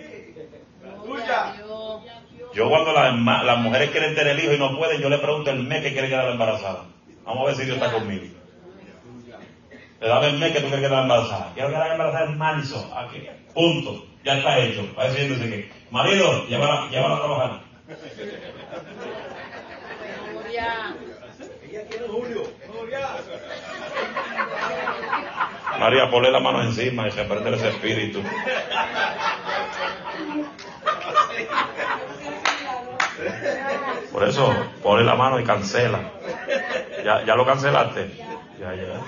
Speaker 1: Yo cuando las mujeres quieren tener hijos y no pueden, yo le pregunto el mes que quiere quedar embarazada. Vamos a ver si Dios está conmigo. Le dame el mes que tú quieres quedar embarazada. Quiero quedar embarazada en marzo. Aquí. Punto. Ya está hecho. Va diciéndose que, marido, llévala, llévala a trabajar. María, ponle la mano encima y se prende ese espíritu. Por eso, ponle la mano y cancela. ¿Ya, ya lo cancelaste? Ya, ya.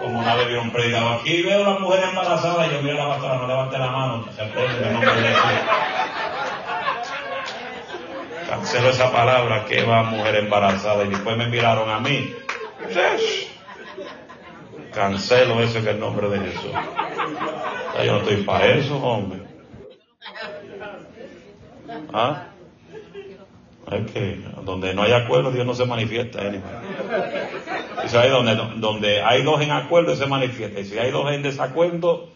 Speaker 1: Como una vez un predicador aquí, veo a la mujer embarazada y yo miro a la pastora, no levante la mano, se prende de Jesús. Cancelo esa palabra, que va mujer embarazada, y después me miraron a mí. Cancelo eso en el nombre de Jesús. Yo no estoy para eso, hombre. ¿Ah? Es que donde no hay acuerdo, Dios no se manifiesta. anyway. Y hay donde, donde hay dos en acuerdo, se manifiesta. Y si hay dos en desacuerdo,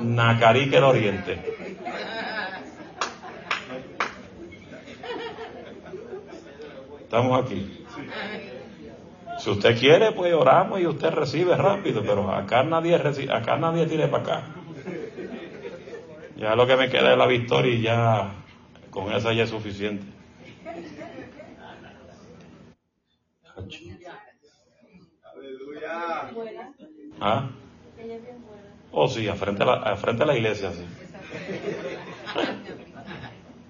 Speaker 1: Nacarí que el oriente. Estamos aquí. Si usted quiere, pues oramos y usted recibe rápido, pero acá nadie recibe, acá nadie tire para acá. Ya lo que me queda es la victoria y ya con esa ya es suficiente. ¿Ah? Oh, sí, a frente a la, a frente a la iglesia, sí.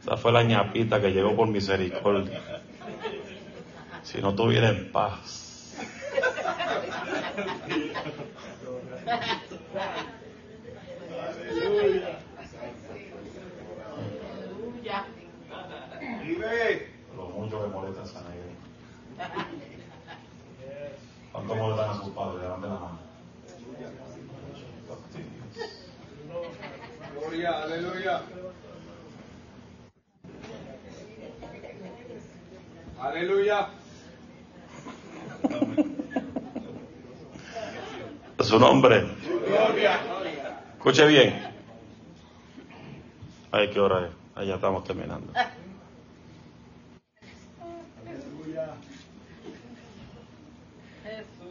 Speaker 1: Esa fue la ñapita que llegó por misericordia. Si no tuviera en paz.
Speaker 6: Aleluya.
Speaker 1: Lo mucho que molesta a esa negra. ¿Cuánto molestan a sus padres? Levante la mano.
Speaker 4: Gloria, aleluya. Aleluya.
Speaker 1: Su nombre. Escuche bien. Ay, qué hora es. Ahí ya estamos terminando.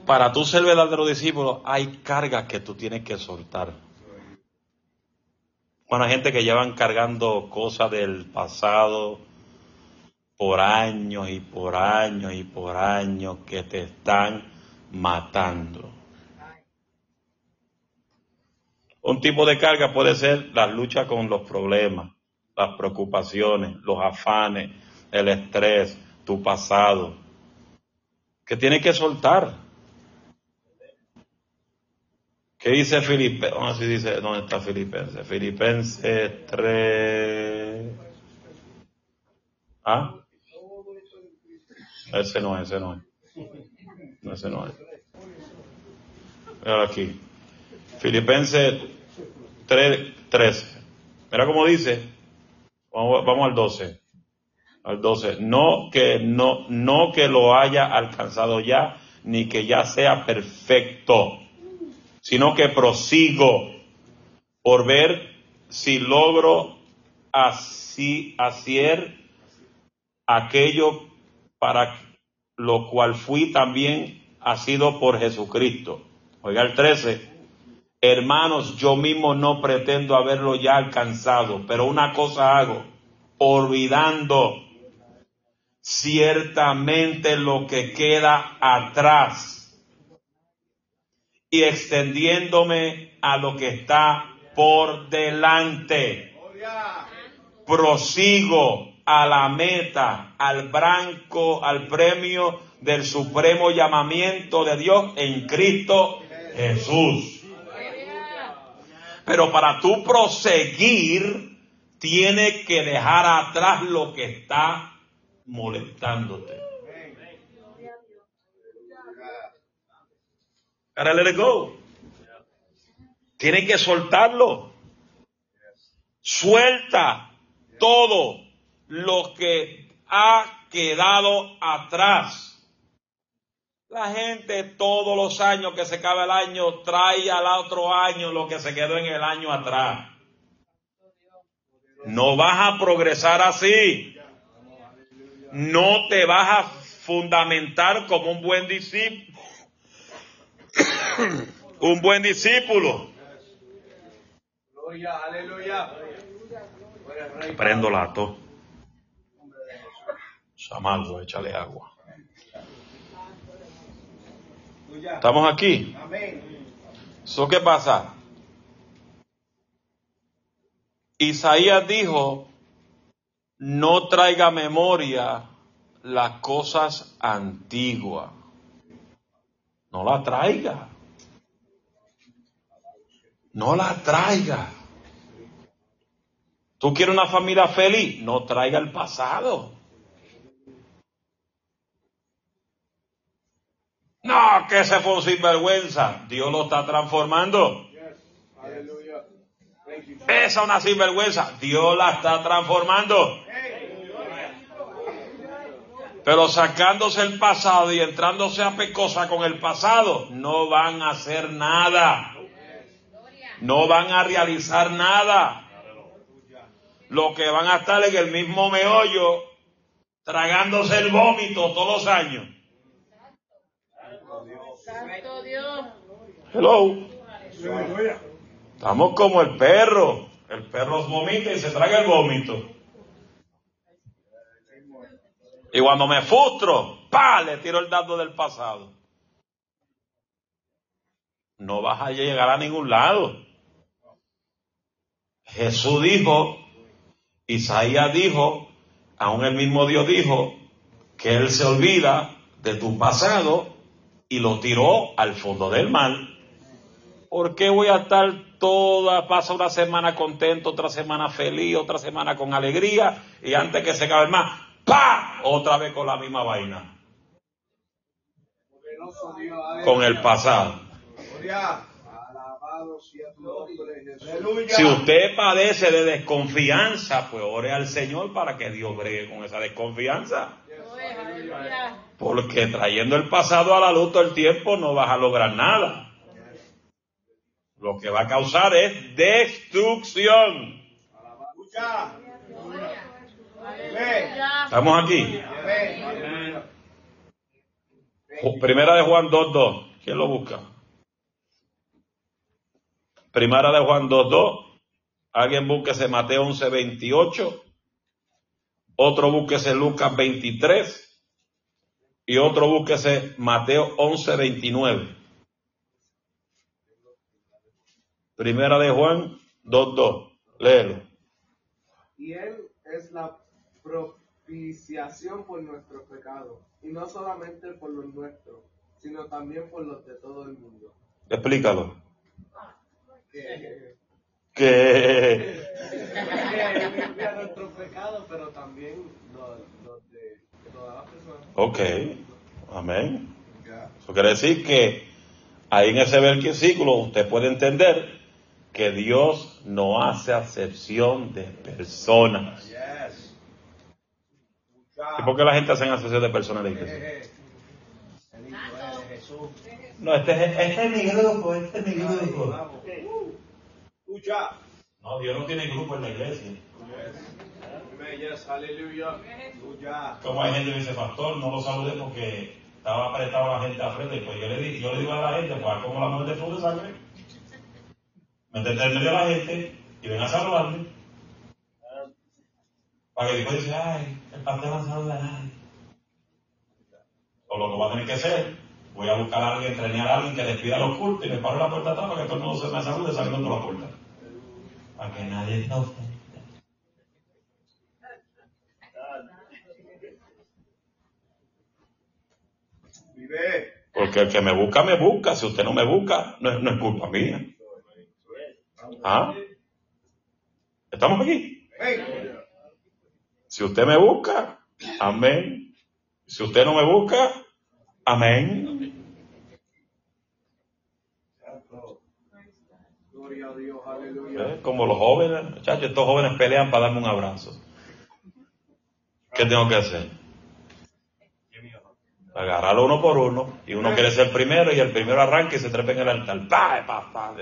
Speaker 1: Para tú ser verdadero discípulo, hay cargas que tú tienes que soltar. Bueno, hay gente que llevan cargando cosas del pasado por años y por años y por años que te están matando. Un tipo de carga puede ser la lucha con los problemas, las preocupaciones, los afanes, el estrés, tu pasado, que tienes que soltar. ¿Qué dice Filipenses? ¿dónde está Filipenses? Filipenses 3. ¿Ah? Ese no es, ese no es. No, ese no es. Aquí. Filipenses 3, 13. Mira cómo dice. Vamos, vamos al 12. Al 12. No que, no, no que lo haya alcanzado ya, ni que ya sea perfecto, sino que prosigo por ver si logro así hacer aquello para lo cual fui también sido por Jesucristo. Oiga el 13. Hermanos, yo mismo no pretendo haberlo ya alcanzado, pero una cosa hago, olvidando ciertamente lo que queda atrás y extendiéndome a lo que está por delante. Prosigo a la meta, al branco, al premio del supremo llamamiento de Dios en Cristo Jesús. Pero para tú proseguir, tienes que dejar atrás lo que está molestándote. Gotta let it go. Tienes que soltarlo. Suelta todo lo que ha quedado atrás. La gente todos los años que se acaba el año trae al otro año lo que se quedó en el año atrás. No vas a progresar así. No te vas a fundamentar como un buen discípulo. un buen discípulo.
Speaker 4: Aleluya.
Speaker 1: Prendo la tos. Samaldo, échale agua. ¿Estamos aquí? ¿Eso qué pasa? Isaías dijo, no traiga memoria las cosas antiguas. No la traiga. No la traiga. ¿Tú quieres una familia feliz? No traiga el pasado. No, que ese fue un sinvergüenza. Dios lo está transformando. Esa es una sinvergüenza. Dios la está transformando. Pero sacándose el pasado y entrándose a pecosa con el pasado, no van a hacer nada. No van a realizar nada. Lo que van a estar en el mismo meollo, tragándose el vómito todos los años.
Speaker 6: Santo Dios.
Speaker 1: Hello. Estamos como el perro. El perro vomita y se traga el vómito. Y cuando me frustro, ¡pa! Le tiro el dado del pasado. No vas a llegar a ningún lado. Jesús dijo, Isaías dijo, aún el mismo Dios dijo, que Él se olvida de tu pasado y lo tiró al fondo del mar. ¿Por qué voy a estar toda, pasa una semana contento, otra semana feliz, otra semana con alegría y antes que se acabe el mar, ¡pa! Otra vez con la misma vaina, con el pasado. Si usted padece de desconfianza, pues ore al Señor para que Dios bregue con esa desconfianza. Porque trayendo el pasado a la luz todo el tiempo no vas a lograr nada. lo que va a causar es destrucción. ¿Estamos aquí? Primera de Juan 2.2. ¿Quién lo busca? Primera de Juan 2.2. Alguien búsquese Mateo 11.28. Otro búsquese Lucas 23. Y otro búsquese Mateo 11.29. Primera de Juan 2.2. Léelo.
Speaker 8: Y Él es la propiciación por nuestros pecados, y no solamente por los nuestros, sino también por los de todo el mundo.
Speaker 1: Explícalo.
Speaker 8: Que,
Speaker 1: Que
Speaker 8: que limpia nuestros pecados, pero también los, los de todas las personas.
Speaker 1: Ok. Amén. Eso quiere decir que ahí en ese versículo usted puede entender que Dios no hace acepción de personas. ¿Y por qué la gente hace acepción de personas la iglesia? No, este es, este es mi grupo, este es mi grupo. No, Dios no tiene grupo en la iglesia.
Speaker 2: Yes, aleluya.
Speaker 1: Como hay gente que dice, pastor, no lo saludé porque estaba apretado la gente al frente. Pues yo le, di- yo le digo a la gente, pues como la mujer de flujo de sangre. Métete en medio de la gente y ven a saludarme. Para que después dice, ay, el pastor no saluda a nadie. O lo que va a tener que hacer, voy a buscar a alguien, entrenar a alguien que les pida los cultos y me paro en la puerta atrás para que todo el mundo se me salude saliendo por la puerta. Para que nadie se Porque el que me busca, me busca. Si usted no me busca, no es, no es culpa mía. ¿Ah? ¿Estamos aquí? Si usted me busca, amén. Si usted no me busca, amén. ¿Eh? Como los jóvenes, muchachos, estos jóvenes pelean para darme un abrazo. ¿Qué tengo que hacer? Agarrarlo uno por uno, y uno quiere ser primero, y el primero arranca y se trepa en el altar. ¡Pa, pa, pa!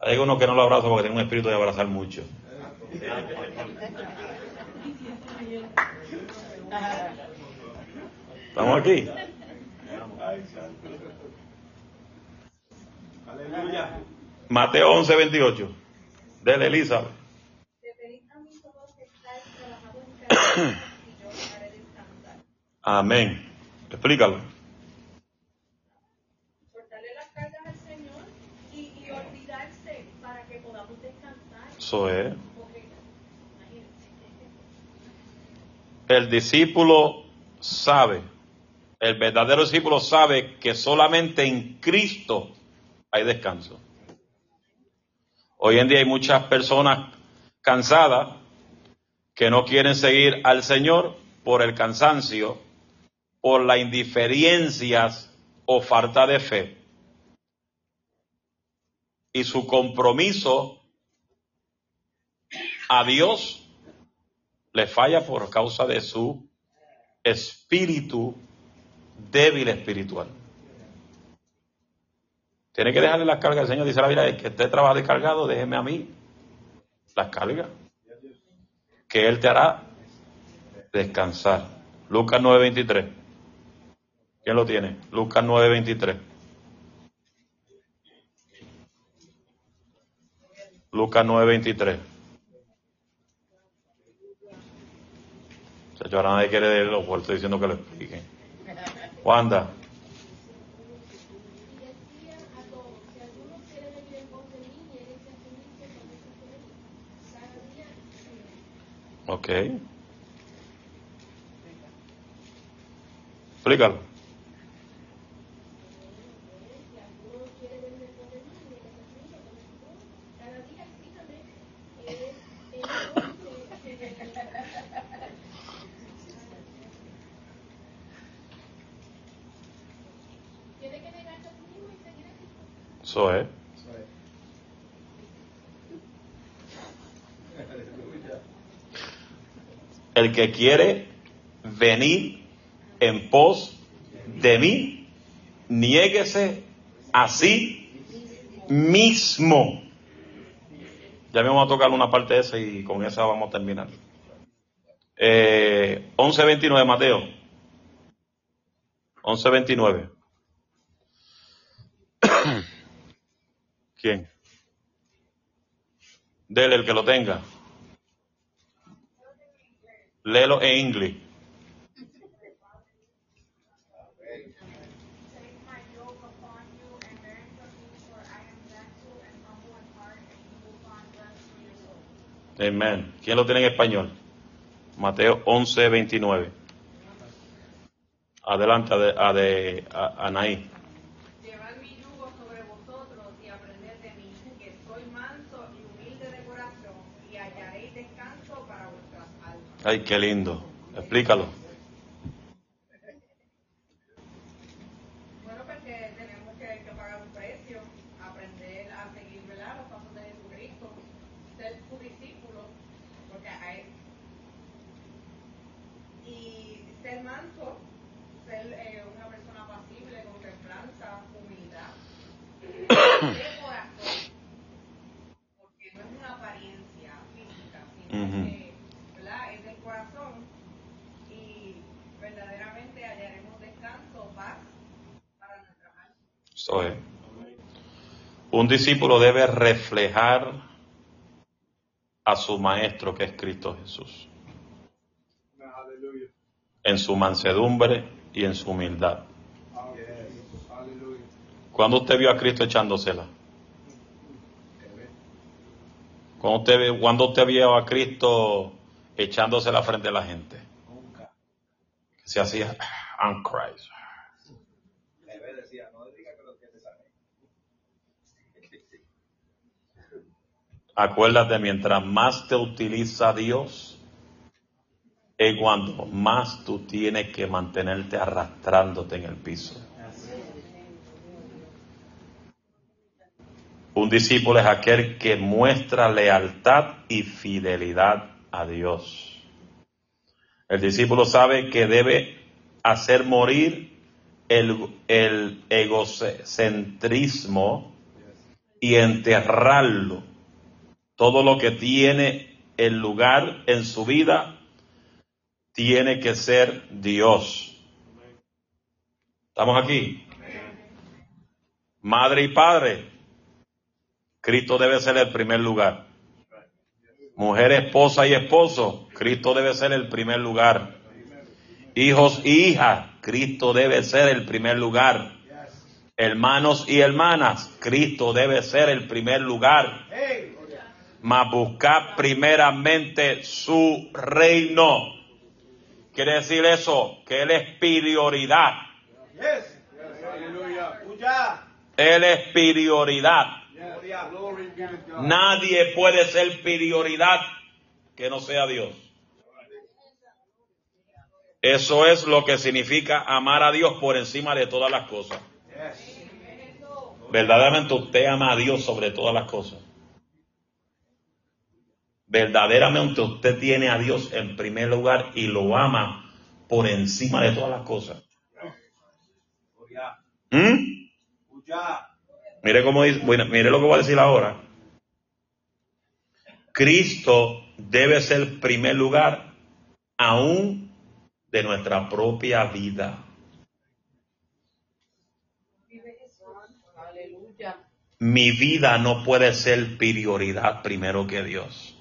Speaker 1: Hay uno que no lo abrazo porque tiene un espíritu de abrazar mucho. ¿Estamos aquí? Mateo 11, 28. Dele, Elizabeth. Amén. Explícalo.
Speaker 3: Soltarle las cargas al Señor y, y olvidarse para que podamos descansar.
Speaker 1: Eso es. El discípulo sabe, el verdadero discípulo sabe que solamente en Cristo hay descanso. Hoy en día hay muchas personas cansadas que no quieren seguir al Señor por el cansancio, por las indiferencias o falta de fe. Y su compromiso a Dios le falla por causa de su espíritu débil espiritual. Tiene que dejarle las cargas al Señor. Dice la Biblia, el que esté trabajado y cargado, déjeme a mí las cargas. Que Él te hará descansar. Lucas 9:23. ¿Quién lo tiene? Lucas 9:23. Lucas 9:23. Chacho, ahora nadie quiere leerlo, pues estoy diciendo que lo expliquen. Wanda,
Speaker 3: Y decía a todos, si alguno quiere venir en pos de mí, niéguese a sí mismo, tómese su cruz. Cada día sí.
Speaker 1: ok. Explícalo.
Speaker 3: Si alguno quiere venir en pos de mí, niéguese a sí mismo, tómese su cruz. Cada día exíjame. Eh, entonces, tiene que negarse a sí mismo y seguir a
Speaker 1: Es. El que quiere venir en pos de mí, niéguese Así mismo. Ya me vamos a tocar una parte de esa y con esa vamos a terminar. Eh, 11.29 Mateo. 11.29. ¿Quién? Dele el que lo tenga. Léelo en inglés. Amén. ¿Quién lo tiene en español? Mateo 11, 29. Adelante, Ade- Ade- a- Anaí.
Speaker 3: Llevad mi yugo sobre vosotros y aprended de mí, que soy manso y humilde de corazón, y hallaréis descanso para vuestras almas.
Speaker 1: Ay, qué lindo. Explícalo.
Speaker 3: Bueno, pues que tenemos que, que pagar un precio, aprender a seguir ¿verdad? los pasos de Jesucristo, ser su discípulo, porque hay, y ser manso, ser eh, una persona pasible, con templanza, humildad, de corazón, porque no es una apariencia física, sino
Speaker 1: Ujú.
Speaker 3: que ¿verdad? es del corazón y verdaderamente hallaremos descanso, paz para nuestras almas.
Speaker 1: Eso es. Un discípulo debe reflejar a su maestro que es Cristo Jesús
Speaker 4: Aleluya.
Speaker 1: en su mansedumbre y en su humildad.
Speaker 4: Aleluya.
Speaker 1: ¿Cuándo usted vio a Cristo echándosela? ¿Cuándo usted, ve- cuándo usted vio a Cristo echándosela frente a la gente? Se hacía, I'm Christ. Acuérdate, mientras más te utiliza Dios, es cuando más tú tienes que mantenerte arrastrándote en el piso. Un discípulo es aquel que muestra lealtad y fidelidad a Dios. El discípulo sabe que debe hacer morir el, egocentrismo y enterrarlo. Todo lo que tiene el lugar en su vida tiene que ser Dios. ¿Estamos aquí? Madre y padre, Cristo debe ser el primer lugar. Mujer, esposa y esposo, Cristo debe ser el primer lugar. Hijos y hijas, Cristo debe ser el primer lugar. Hermanos y hermanas, Cristo debe ser el primer lugar. Mas buscar primeramente su reino. Quiere decir eso, que Él es prioridad. Él es prioridad. Nadie puede ser prioridad que no sea Dios. Eso es lo que significa amar a Dios por encima de todas las cosas. Verdaderamente usted ama a Dios sobre todas las cosas. Verdaderamente usted tiene a Dios en primer lugar y lo ama por encima de todas las cosas. ¿Mm? Mire cómo dice, bueno, mire lo que voy a decir ahora. Cristo debe ser primer lugar aún de nuestra propia vida. Mi vida no puede ser prioridad primero que Dios.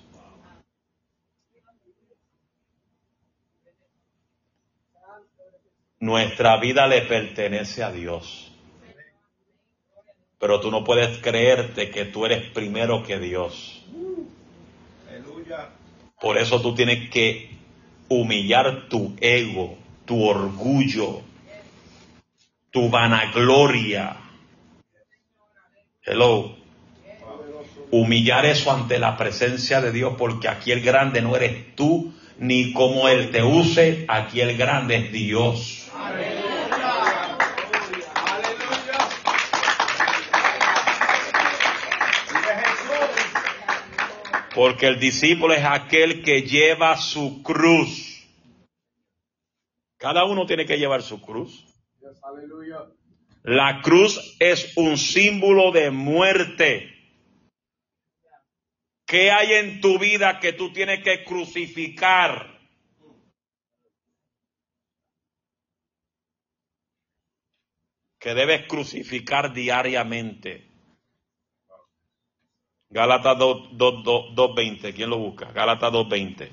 Speaker 1: Nuestra vida le pertenece a Dios. Pero tú no puedes creerte que tú eres primero que Dios. Por eso tú tienes que humillar tu ego, tu orgullo, tu vanagloria. Hello. Humillar eso ante la presencia de Dios, porque aquí el grande no eres tú, ni como Él te use, aquí el grande es Dios.
Speaker 2: Aleluya.
Speaker 1: Porque el discípulo es aquel que lleva su cruz. Cada uno tiene que llevar su cruz. La cruz es un símbolo de muerte. ¿Qué hay en tu vida que tú tienes que crucificar? Que debes crucificar diariamente. Gálatas 2.20, ¿quién lo busca? Gálatas 2.20.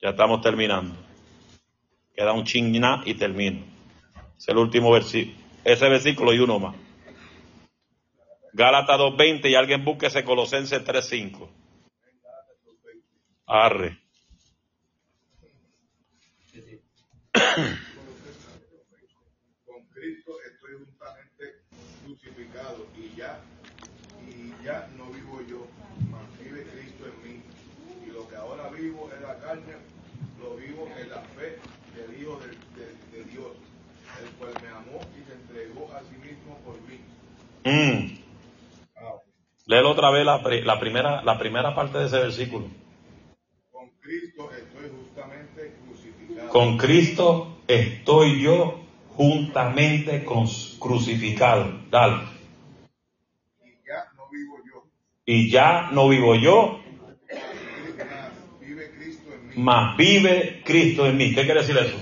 Speaker 1: Ya estamos terminando. Queda un chingna y termino. Es el último versículo. Ese versículo y uno más. Gálatas 2.20 y alguien búsquese Colosenses 3.5. Arre.
Speaker 5: Con Cristo estoy juntamente crucificado y ya, ya no vivo yo, mas vive Cristo en mí. Y lo que ahora vivo en la carne, lo vivo en la fe del Hijo de, de- de Dios, el cual me amó y se entregó a sí mismo por mí.
Speaker 1: Mm.
Speaker 5: Ah,
Speaker 1: Léelo otra vez la, la primera, la primera parte de ese versículo.
Speaker 5: Con Cristo estoy justamente crucificado.
Speaker 1: Con Cristo estoy yo juntamente crucificado. Dale.
Speaker 5: Y ya no vivo yo,
Speaker 1: Y ya no vivo yo,
Speaker 5: mas vive Cristo en mí.
Speaker 1: ¿Qué quiere decir eso?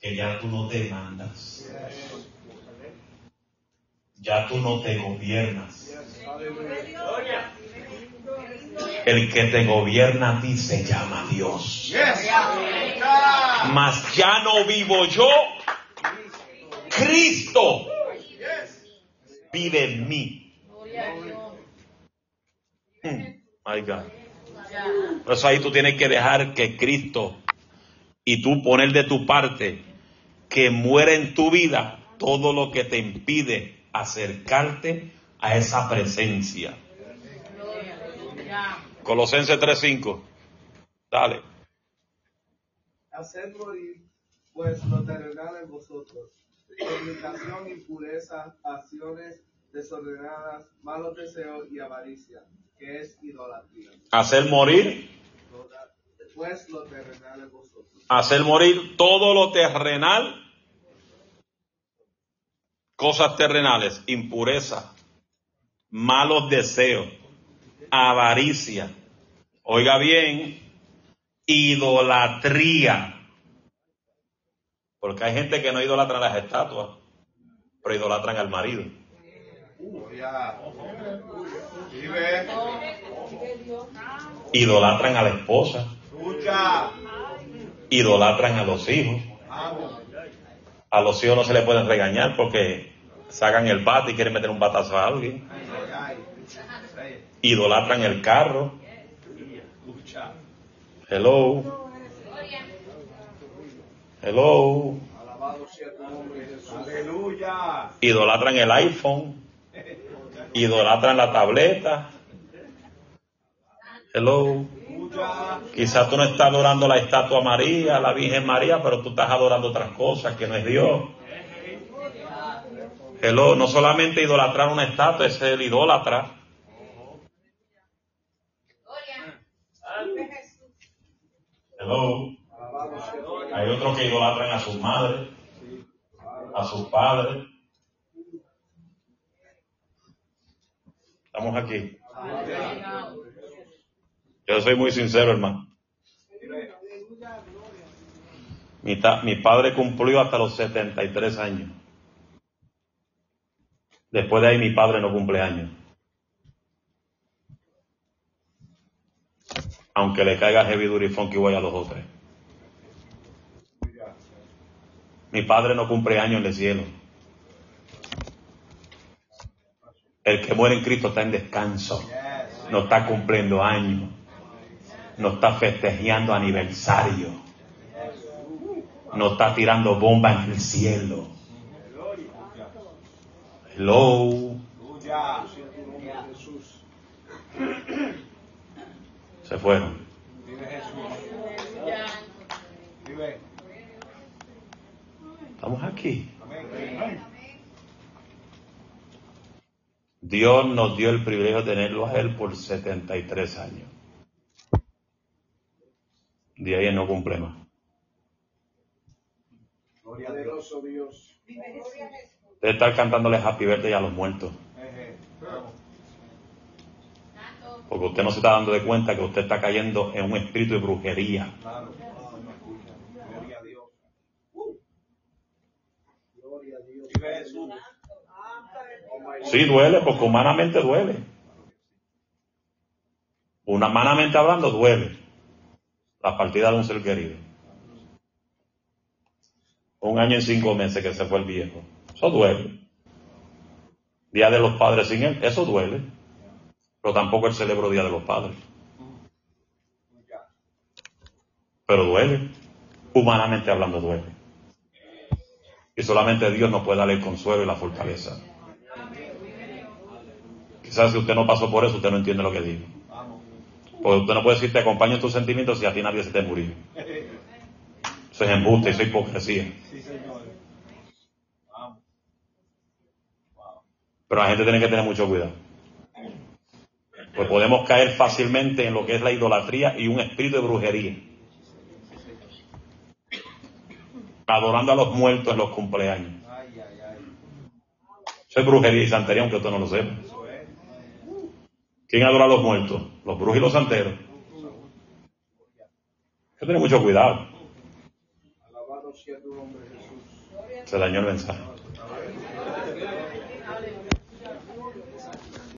Speaker 1: Que ya tú no te mandas. Ya tú no te gobiernas. El que te gobierna a ti se llama Dios. Mas ya no vivo yo, Cristo vive en mí. My God. Por eso ahí tú tienes que dejar que Cristo y tú poner de tu parte que muera en tu vida todo lo que te impide acercarte a esa presencia. Colosenses 3:5. Dale.
Speaker 8: Haced morir, pues lo terrenal en vosotros. Fornicación, impureza, acciones desordenadas, malos deseos y avaricia, que es idolatría.
Speaker 1: Hacer morir,
Speaker 8: Pues lo terrenal en vosotros.
Speaker 1: hacer morir todo lo terrenal, cosas terrenales, impureza, malos deseos, avaricia. Oiga bien, idolatría. Porque hay gente que no idolatra las estatuas, pero idolatran al marido. Idolatran a la esposa, idolatran a los hijos. A los hijos no se les pueden regañar porque sacan el bate y quieren meter un batazo a alguien. Idolatran el carro. Hello. Hello. Idolatran el iPhone. Idolatran la tableta. Hello. Quizás tú no estás adorando la estatua María, la Virgen María, pero tú estás adorando otras cosas que no es Dios. Hello, no solamente idolatrar una estatua, es el idólatra. Hello. Hay otros que idolatran a sus madres, a sus padres. Estamos aquí. Yo soy muy sincero, hermano. Mi, padre cumplió hasta los 73 años. Después de ahí mi padre no cumple años. Aunque le caiga heavy duty funky voy a los otros. Mi padre no cumple años en el cielo. El que muere en Cristo está en descanso. No está cumpliendo años. No está festejando aniversario. No está tirando bombas en el cielo. Hello. Se fueron. Estamos aquí. Dios nos dio el privilegio de tenerlo a Él por 73 años. De ahí no cumple más.
Speaker 2: Poderoso Dios.
Speaker 1: De estar cantándoles Happy Birthday a los muertos. Porque usted no se está dando de cuenta que usted está cayendo en un espíritu de brujería.
Speaker 2: Gloria a Dios. Gloria a Dios.
Speaker 8: Vive Jesús.
Speaker 2: Oh my
Speaker 1: Sí, duele, porque humanamente duele. Humanamente hablando, duele. La partida de un ser querido. Un año y cinco meses que se fue el viejo. Eso duele. Día de los padres sin él, eso duele. Pero tampoco el celebro Día de los Padres. Pero duele. Humanamente hablando, duele. Y solamente Dios nos puede dar el consuelo y la fortaleza. Quizás si usted no pasó por eso, usted no entiende lo que digo. Porque usted no puede decir te acompaño en tus sentimientos si a ti nadie se te murió. Eso es embuste, eso es hipocresía. Pero la gente tiene que tener mucho cuidado. Pues podemos caer fácilmente en lo que es la idolatría y un espíritu de brujería. Adorando a los muertos en los cumpleaños. Eso es brujería y santería, aunque usted no lo sepa. ¿Quién adora a los muertos? Los brujos y los santeros. Hay que tener mucho cuidado.
Speaker 2: Alabado sea tu nombre, Jesús.
Speaker 1: Se dañó el mensaje.